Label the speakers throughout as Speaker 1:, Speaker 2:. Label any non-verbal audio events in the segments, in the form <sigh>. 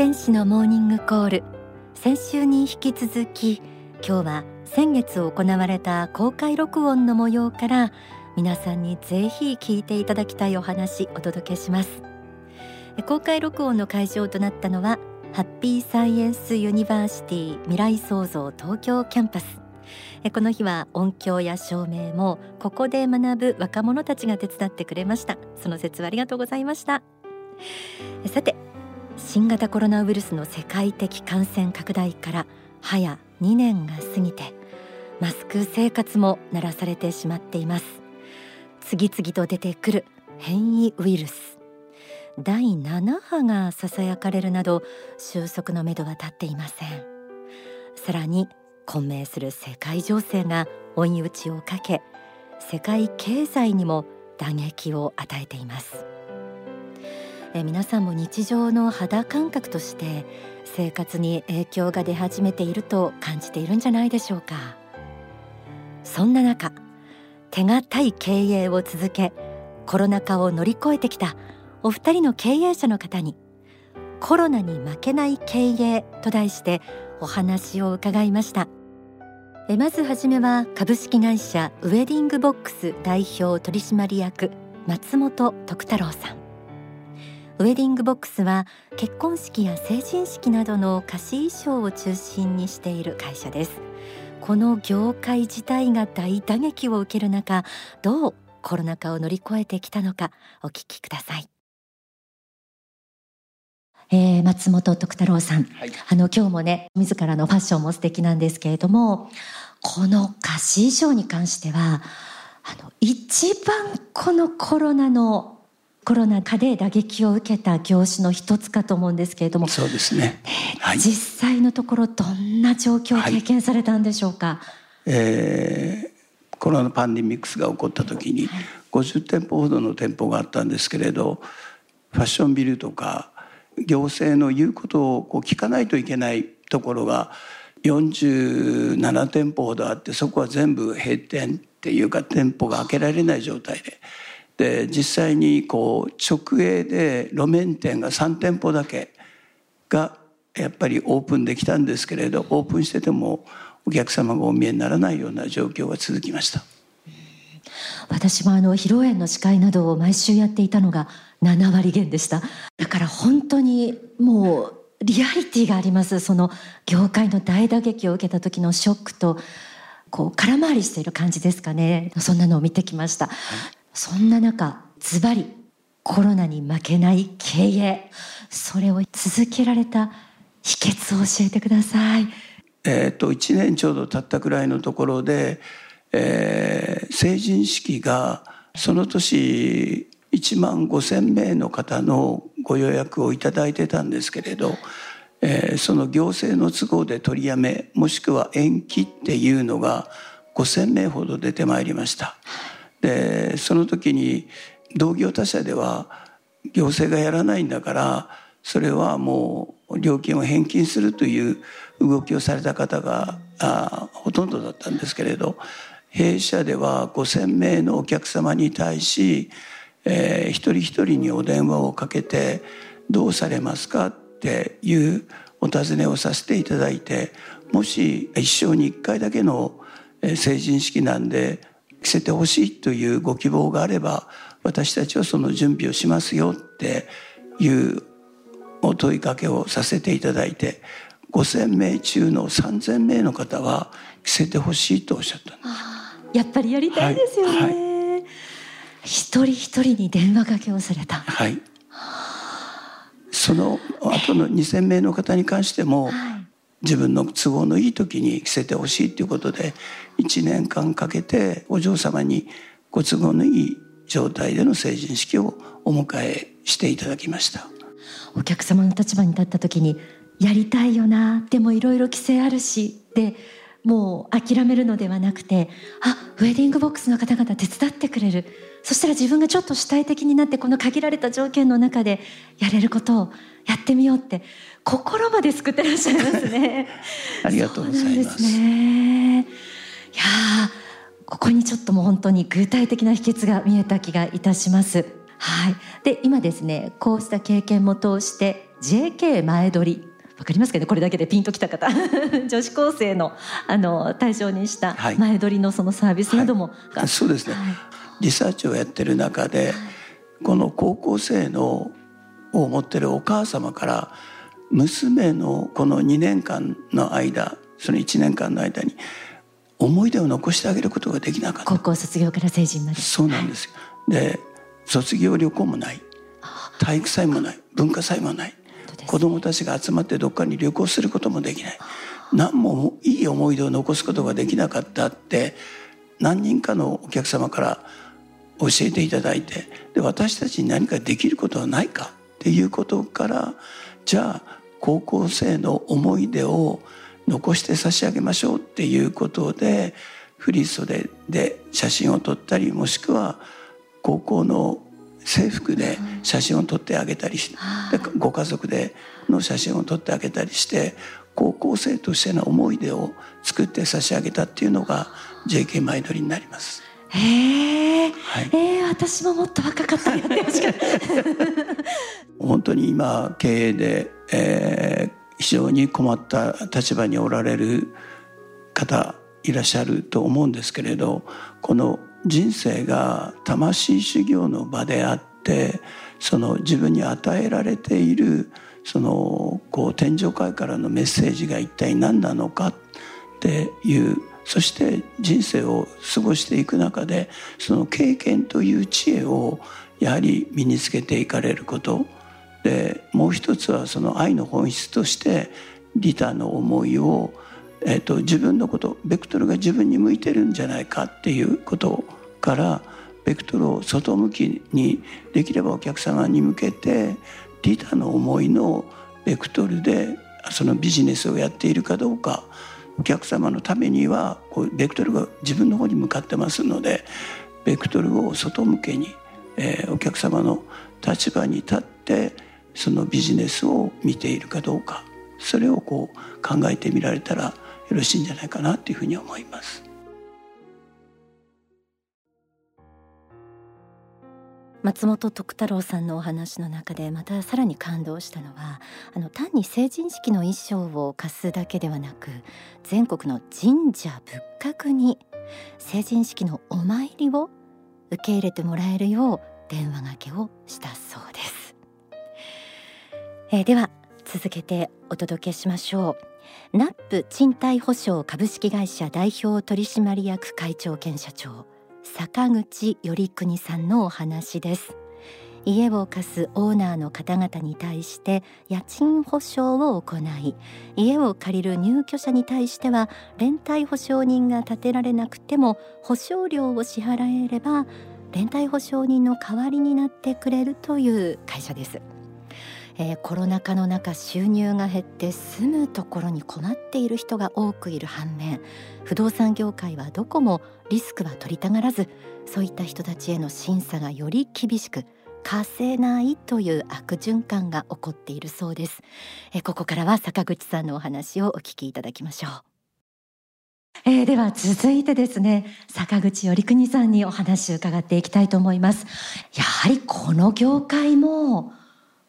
Speaker 1: 天使のモーニングコール。先週に引き続き今日は先月行われた公開録音の模様から皆さんにぜひ聞いていただきたいお話お届けします。公開録音の会場となったのはハッピーサイエンスユニバーシティ未来創造東京キャンパス。この日は音響や照明もここで学ぶ若者たちが手伝ってくれました。その説はありがとうございました。さて新型コロナウイルスの世界的感染拡大から早2年が過ぎてマスク生活も鳴らされてしまっています。次々と出てくる変異ウイルス。第7波がささやかれるなど収束のめどは立っていません。さらに混迷する世界情勢が追い打ちをかけ世界経済にも打撃を与えています。え皆さんも日常の肌感覚として生活に影響が出始めていると感じているんじゃないでしょうか。そんな中手堅い経営を続けコロナ禍を乗り越えてきたお二人の経営者の方にコロナに負けない経営と題してお話を伺いました。えまずはじめは株式会社ウェディングボックス代表取締役松本徳太郎さん。ウェディングボックスは結婚式や成人式などの貸し衣装を中心にしている会社です。この業界自体が大打撃を受ける中どうコロナ禍を乗り越えてきたのかお聞きください。えー、松本徳太郎さん、はい、あの今日もね自らのファッションも素敵なんですけれどもこの貸し衣装に関してはあの一番このコロナのコロナ禍で打撃を受けた業種の一つかと思うんですけれども
Speaker 2: そうですね、
Speaker 1: はい、実際のところどんな状況を経験されたんでしょうか、はい、
Speaker 2: えー、コロナパンデミックスが起こった時に50店舗ほどの店舗があったんですけれどファッションビルとか行政の言うことをこう聞かないといけないところが47店舗ほどあってそこは全部閉店っていうか店舗が開けられない状態でで実際にこう直営で路面店が3店舗だけがやっぱりオープンできたんですけれどオープンしててもお客様がお見えにならないような状況が続きました。
Speaker 1: 私もあの披露宴の司会などを毎週やっていたのが7割減でした。だから本当にもうリアリティがあります。その業界の大打撃を受けた時のショックとこう空回りしている感じですかね。そんなのを見てきました、はいそんな中ズバリコロナに負けない経営それを続けられた秘訣を教えてください。
Speaker 2: えー、と1年ちょうど経ったくらいのところで、えー、成人式がその年1万5,000名の方のご予約をいただいてたんですけれど、えー、その行政の都合で取りやめもしくは延期っていうのが5,000名ほど出てまいりました。でその時に同業他社では行政がやらないんだからそれはもう料金を返金するという動きをされた方があほとんどだったんですけれど弊社では5,000名のお客様に対し、えー、一人一人にお電話をかけて「どうされますか?」っていうお尋ねをさせていただいてもし一生に一回だけの成人式なんで着せてほしいというご希望があれば私たちはその準備をしますよっていうお問いかけをさせていただいて5,000名中の3,000名の方は着せてほしいとおっしゃったんです。
Speaker 1: やっぱりやりたいですよね、はいはい、一人一人に電話かけをされた。
Speaker 2: はい。その後の2,000名の方に関しても、はい自分の都合のいい時に着せてほしいということで1年間かけてお嬢様にご都合のいい状態での成人式をお迎えしていただきました。
Speaker 1: お客様の立場に立った時にやりたいよなでもいろいろ規制あるしでもう諦めるのではなくてあウェディングボックスの方々手伝ってくれる。そしたら自分がちょっと主体的になってこの限られた条件の中でやれることをやってみようって心まで救ってらっしゃいますね。<laughs>
Speaker 2: ありがとうございます。
Speaker 1: ね。いやここにちょっともう本当に具体的な秘訣が見えた気がいたします。はい。で今ですねこうした経験も通して JK 前撮り。わかりますかね？これだけでピンときた方。<laughs> 女子高生のあの対象にした前撮りのそのサービスなども、
Speaker 2: はい、そうですね、はい、リサーチをやってる中で、この高校生のを持ってるお母様から娘のこの2年間の間その1年間の間に思い出を残してあげることができなかった。
Speaker 1: 高校卒業から成人まで。
Speaker 2: そうなんですよ。で卒業旅行もない。体育祭もない。文化祭もない。子どもたちが集まってどっかに旅行することもできない。何もいい思い出を残すことができなかったって何人かのお客様から教えていただいてで私たちに何かできることはないかっていうことからじゃあ高校生の思い出を残して差し上げましょうっていうことで振り袖で写真を撮ったりもしくは高校の制服で写真を撮ってあげたりして、ご家族での写真を撮ってあげたりして高校生としての思い出を作って差し上げたっていうのが JK マイドリになります。
Speaker 1: へえ、はい、えー、私ももっと若かったらやってほしかった。<laughs>
Speaker 2: 本当に今経営で、えー、非常に困った立場におられる方いらっしゃると思うんですけれどこの人生が魂修行の場であってその自分に与えられているそのこう天上界からのメッセージが一体何なのかっていうそして人生を過ごしていく中でその経験という知恵をやはり身につけていかれること。でもう一つはその愛の本質として利他の思いをえーと、自分のことベクトルが自分に向いてるんじゃないかっていうことからベクトルを外向きにできればお客様に向けて利他の思いのベクトルでそのビジネスをやっているかどうか。お客様のためにはこうベクトルが自分の方に向かってますのでベクトルを外向けに、えー、お客様の立場に立ってそのビジネスを見ているかどうかそれをこう考えてみられたらよろしいんじゃないかなというふうに思います。
Speaker 1: 松本徳太郎さんのお話の中でまたさらに感動したのはあの単に成人式の衣装を貸すだけではなく全国の神社仏閣に成人式のお参りを受け入れてもらえるよう電話がけをしたそうです、えー、では続けてお届けしましょう。ナップ賃貸保証株式会社代表取締役会長兼社長坂口頼国さんのお話です。家を貸すオーナーの方々に対して家賃保証を行い家を借りる入居者に対しては連帯保証人が立てられなくても保証料を支払えれば連帯保証人の代わりになってくれるという会社です。えー、コロナ禍の中収入が減って住むところに困っている人が多くいる反面不動産業界はどこもリスクは取りたがらずそういった人たちへの審査がより厳しく貸せないという悪循環が起こっているそうです、えー、ここからは坂口さんのお話をお聞きいただきましょう。えー、では続いてですね坂口頼国さんにお話を伺っていきたいと思います。やはりこの業界も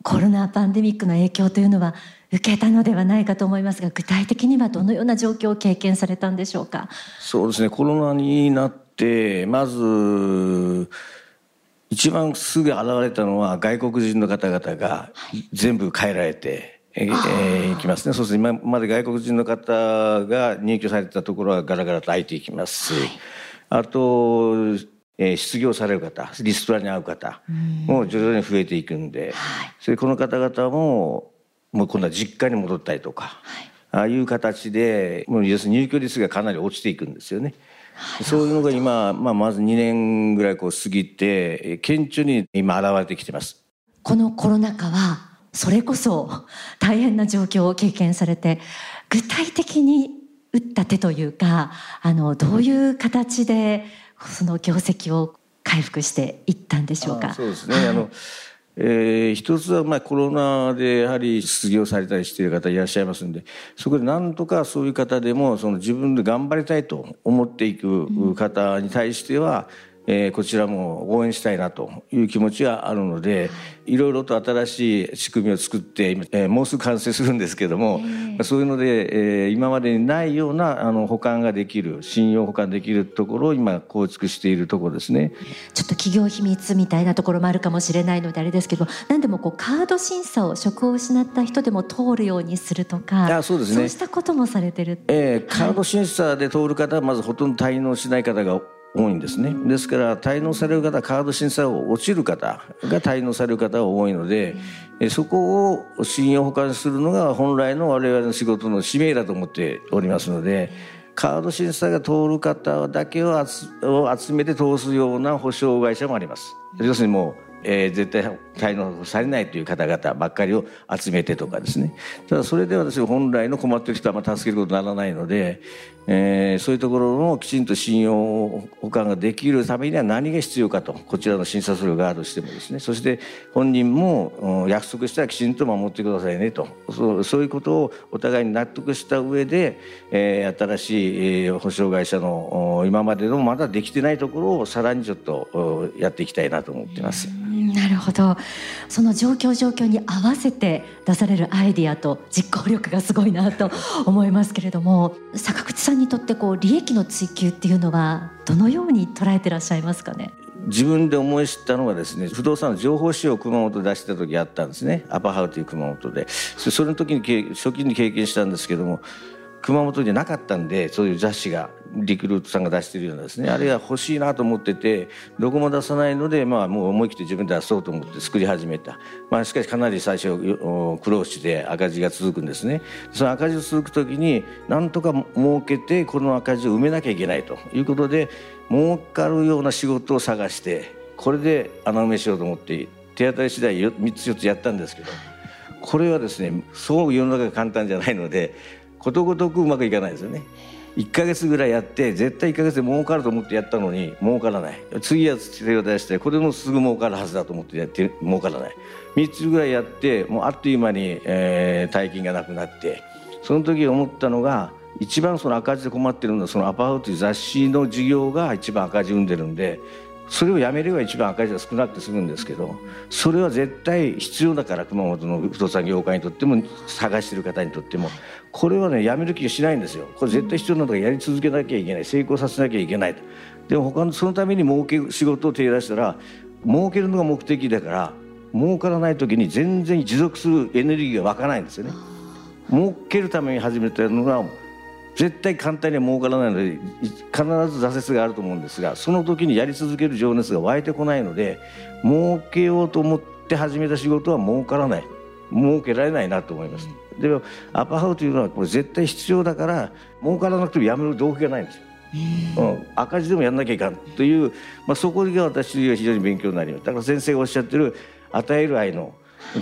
Speaker 1: コロナパンデミックの影響というのは受けたのではないかと思いますが具体的にはどのような状況を経験されたんでしょうか？
Speaker 3: そうですね。コロナになってまず一番すぐ現れたのは外国人の方々が全部帰られて、はい、えー、いきますね。そうすると今まで外国人の方が入居されたところはガラガラと開いていきます、はい、あとえー、失業される方リストラに遭う方も徐々に増えていくんで、はい、それこの方々ももう今度は実家に戻ったりとか、はい、ああいう形でもう要するに入居率がかなり落ちていくんですよね。そういうのが今、まあ、まず2年ぐらいこう過ぎて顕著に今現れてきてます。
Speaker 1: このコロナ禍はそれこそ大変な状況を経験されて具体的に打った手というかあのどういう形でその業績を回復していったんでしょうか。
Speaker 3: そうですね、はい、あのえー、一つはまあコロナでやはり失業されたりしている方いらっしゃいますんでそこでなんとかそういう方でもその自分で頑張りたいと思っていく方に対しては、うん、えー、こちらも応援したいなという気持ちがあるので、い。ろいろと新しい仕組みを作って、えー、もうすぐ完成するんですけども、そういうので、えー、今までにないようなあの保管ができる信用保管できるところを今構築しているところですね。
Speaker 1: ちょっと企業秘密みたいなところもあるかもしれないのであれですけど何でもこうカード審査を職を失った人でも通るようにするとか
Speaker 3: あそうですね。
Speaker 1: そうしたこともされてる、
Speaker 3: えー、カード審査で通る方はまずほとんど滞納しない方が多いんですね。ですから滞納される方カード審査を落ちる方が滞納される方が多いので、うん、そこを信用保管するのが本来の我々の仕事の使命だと思っておりますのでカード審査が通る方だけを集めて通すような保証会社もあります。要するにもうえー、絶対滞納されないという方々ばっかりを集めてとかですねただそれでは私本来の困ってる人はまあ助けることにならないので、えー、そういうところのきちんと信用保管ができるためには何が必要かとこちらの審査する側としてもですねそして本人も約束したらきちんと守ってくださいねとそうそういうことをお互いに納得した上で、えー、新しい保証会社の今までのまだできてないところをさらにちょっとやっていきたいなと思っています。
Speaker 1: なるほど。その状況状況に合わせて出されるアイディアと実行力がすごいなと <laughs> 思いますけれども坂口さんにとってこう利益の追求っていうのはどのように捉えてらっしゃいますかね？
Speaker 3: 自分で思い知ったのはですね不動産の情報誌を熊本で出した時あったんですね。アパハウという熊本で。それの時に初期に経験したんですけども熊本になかったんでそういう雑誌がリクルートさんが出してるようなですね。あれが欲しいなと思っててどこも出さないので、まあ、もう思い切って自分で出そうと思って作り始めた、まあ、しかしかなり最初苦労して赤字が続くんですね。その赤字が続く時になんとか儲けてこの赤字を埋めなきゃいけないということで儲かるような仕事を探してこれで穴埋めしようと思って手当たり次第3つ4つやったんですけどこれはですねそう世の中が簡単じゃないのでことごとくうまくいかないですよね。1か月ぐらいやって絶対1か月で儲かると思ってやったのに儲からない。次は手を出してこれもすぐ儲かるはずだと思ってやって儲からない。3つぐらいやってもうあっという間に、えー、大金がなくなってその時思ったのが一番その赤字で困ってるのはそのアパートという雑誌の事業が一番赤字生んでるんでそれをやめれば一番赤字が少なくて済むんですけどそれは絶対必要だから熊本の不動産業界にとっても探してる方にとっても。これはねやめる気がしないんですよ。これ絶対必要なんだからやり続けなきゃいけない。成功させなきゃいけないと。でも他のそのために儲ける仕事を手出したら儲けるのが目的だから儲からない時に全然持続するエネルギーが湧かないんですよね。儲けるために始めたのが絶対簡単には儲からないので必ず挫折があると思うんですがその時にやり続ける情熱が湧いてこないので儲けようと思って始めた仕事は儲からない儲けられないなと思います。でもアパハウというのはこれ絶対必要だから儲からなくてもやめる動機がないんですよ。うん、赤字でもやんなきゃいかんという、まあ、そこが私は非常に勉強になりますだから先生がおっしゃってる与える愛の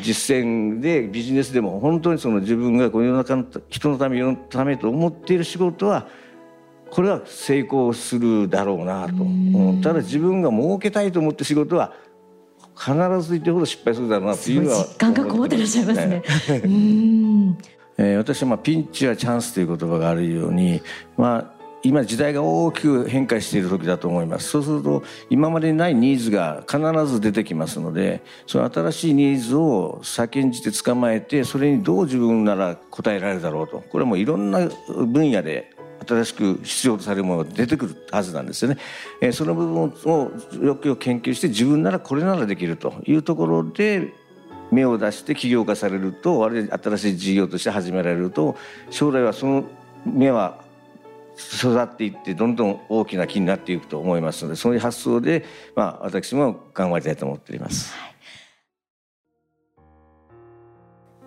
Speaker 3: 実践でビジネスでも本当にその自分がこの世の中の人のため世のためと思っている仕事はこれは成功するだろうなと。ただ自分が儲けたいと思って仕事は必ず言ってほど失敗するだろうなというのは
Speaker 1: 実感がこもってらっしゃいますね。
Speaker 3: えー、私はまあピンチはチャンスという言葉があるように、まあ、今時代が大きく変化している時だと思いますそうすると今までにないニーズが必ず出てきますのでその新しいニーズを先んじて捕まえてそれにどう自分なら答えられるだろうとこれはもういろんな分野で新しく必要とされるものが出てくるはずなんですよね。えその部分をよくよく研究して自分ならこれならできるというところで芽を出して起業化されるとあるいは新しい事業として始められると将来はその芽は育っていってどんどん大きな木になっていくと思いますのでそういう発想で、まあ、私も頑張りたいと思っております。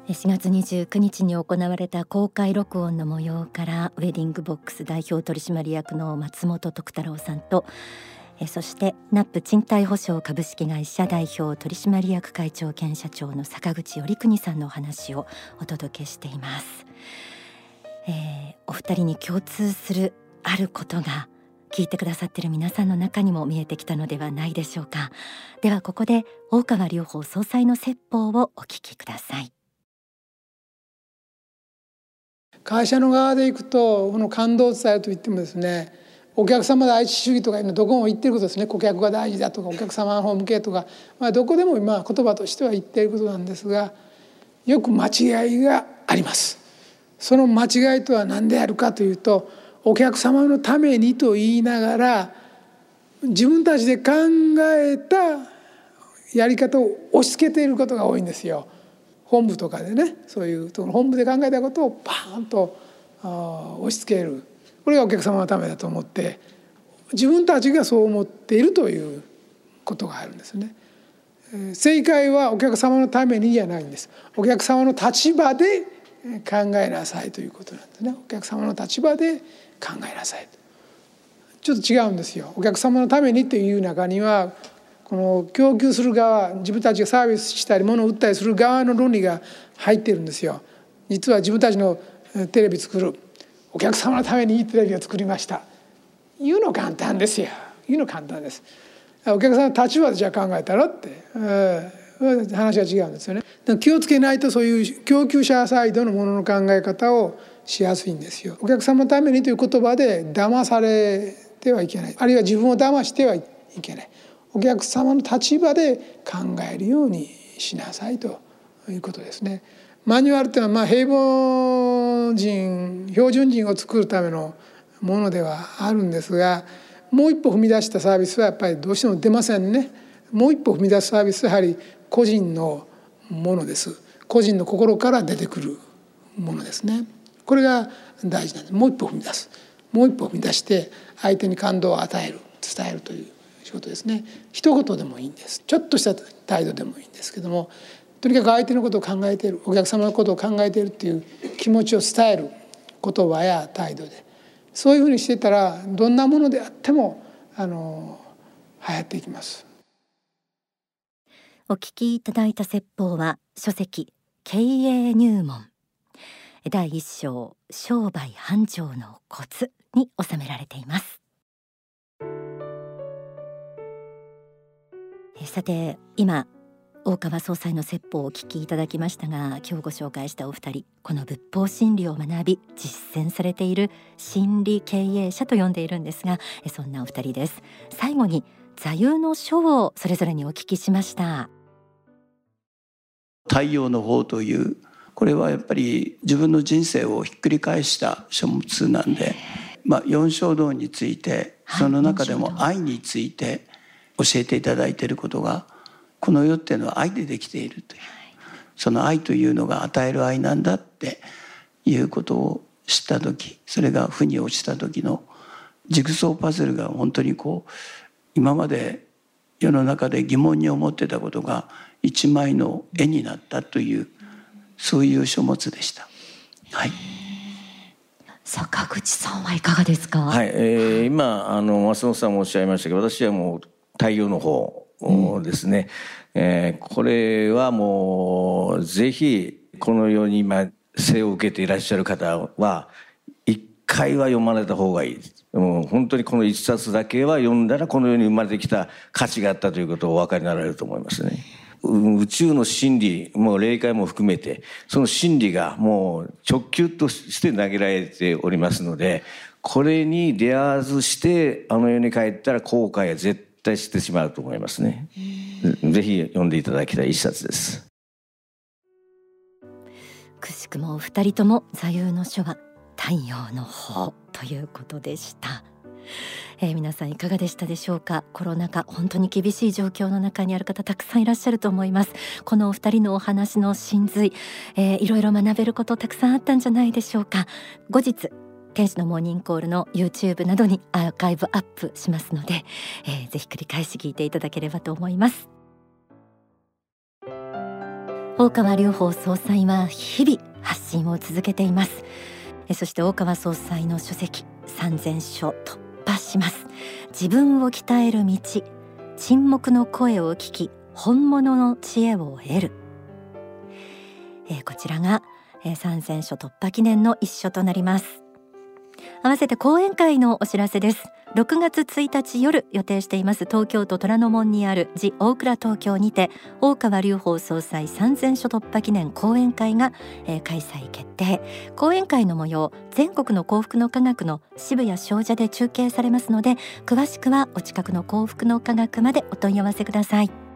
Speaker 1: 4月29日に行われた公開録音の模様からウェディングボックス代表取締役の松本徳太郎さんとそしてナップ賃貸保証株式会社代表取締役会長兼社長の坂口頼邦さんのお話をお届けしています。えー、お二人に共通するあることが聞いてくださってる皆さんの中にも見えてきたのではないでしょうか。ではここで大川隆法総裁の説法をお聞きください。
Speaker 4: 会社の側でいくとこの感動伝えといってもですねお客様第一主義とかいうどこも言ってることですね。顧客が大事だとかお客様の方向けとか、まあ、どこでも今言葉としては言っていることなんですがよく間違いがあります。その間違いとは何であるかというとお客様のためにと言いながら自分たちで考えたやり方を押し付けていることが多いんですよ。本部とかでねそういうと本部で考えたことをバーンと押し付けるこれがお客様のためだと思って自分たちがそう思っているということがあるんですね。正解はお客様のためにじゃないんです。お客様の立場で考えなさいということなんですね。お客様の立場で考えなさいちょっと違うんですよ。お客様のためにという中にはこの供給する側自分たちがサービスしたり物を売ったりする側の論理が入ってるんですよ。実は自分たちのテレビ作るお客様のためにいいテレビを作りました言うの簡単ですよ言うの簡単ですお客さんの立場でじゃあ考えたらって、え、話が違うんですよね気をつけないとそういう供給者サイドのものの考え方をしやすいんですよお客様のためにという言葉で騙されてはいけないあるいは自分を騙してはいけないお客様の立場で考えるようにしなさいということですね。マニュアルっていうのはまあ平凡人標準人を作るためのものではあるんですがもう一歩踏み出したサービスはやっぱりどうしても出ませんね。もう一歩踏み出すサービスはやはり個人のものです。個人の心から出てくるものですね。これが大事なんです。もう一歩踏み出す。もう一歩踏み出して相手に感動を与える伝えるという仕事ですね。一言でもいいんです。ちょっとした態度でもいいんですけどもとにかく相手のことを考えているお客様のことを考えているっていう気持ちを伝える言葉や態度でそういうふうにしてたらどんなものであってもあの流行っていきます
Speaker 1: お聞きいただいた説法は書籍経営入門。第一章商売繁盛のコツに収められています。さて今大川総裁の説法をお聞きいただきましたが今日ご紹介したお二人この仏法真理を学び実践されている心理経営者と呼んでいるんですがそんなお二人です。最後に座右の書をそれぞれにお聞きしました。
Speaker 2: 太陽の方というこれはやっぱり自分の人生をひっくり返した書物なんで、まあ、四衝動についてその中でも愛について教えていただいていることがこの世っていうのは愛でできているという。その愛というのが与える愛なんだっていうことを知った時それが負に落ちた時のジグソーパズルが本当にこう今まで世の中で疑問に思ってたことが一枚の絵になったというそういう書物でした。はい。
Speaker 1: 坂口さんはいかがですか？
Speaker 3: はい、えー、今あの松本さんもおっしゃいましたけど、私はもう太陽の方ですね、うん、えー、これはもうぜひこのように今生を受けていらっしゃる方は一回は読まれた方がいいもう本当にこの一冊だけは読んだらこの世に生まれてきた価値があったということをお分かりになられると思いますね。宇宙の真理、もう霊界も含めて、その真理がもう直球として投げられておりますので、これに出会わずして、あの世に帰ったら後悔は絶対してしまうと思いますね。ぜひ読んでいただきたい一冊です。
Speaker 1: くしくもお二人とも座右の書は太陽の方ということでした。えー、皆さんいかがでしたでしょうか？コロナ禍本当に厳しい状況の中にある方たくさんいらっしゃると思います。このお二人のお話の真髄、えー、いろいろ学べることたくさんあったんじゃないでしょうか？後日天使のモーニングコールの YouTube などにアーカイブアップしますので、えー、ぜひ繰り返し聞いていただければと思います。大川隆法総裁は日々発信を続けています。そして大川総裁の書籍三千書突破します。自分を鍛える道沈黙の声を聞き本物の知恵を得る、えー、こちらが、えー、三千書突破記念の一書となります。合わせて講演会のお知らせです。6月1日夜予定しています東京都虎ノ門にあるジ大倉東京にて大川隆法総裁3000所突破記念講演会が、えー、開催決定講演会の模様全国の幸福の科学の渋谷商社で中継されますので詳しくはお近くの幸福の科学までお問い合わせください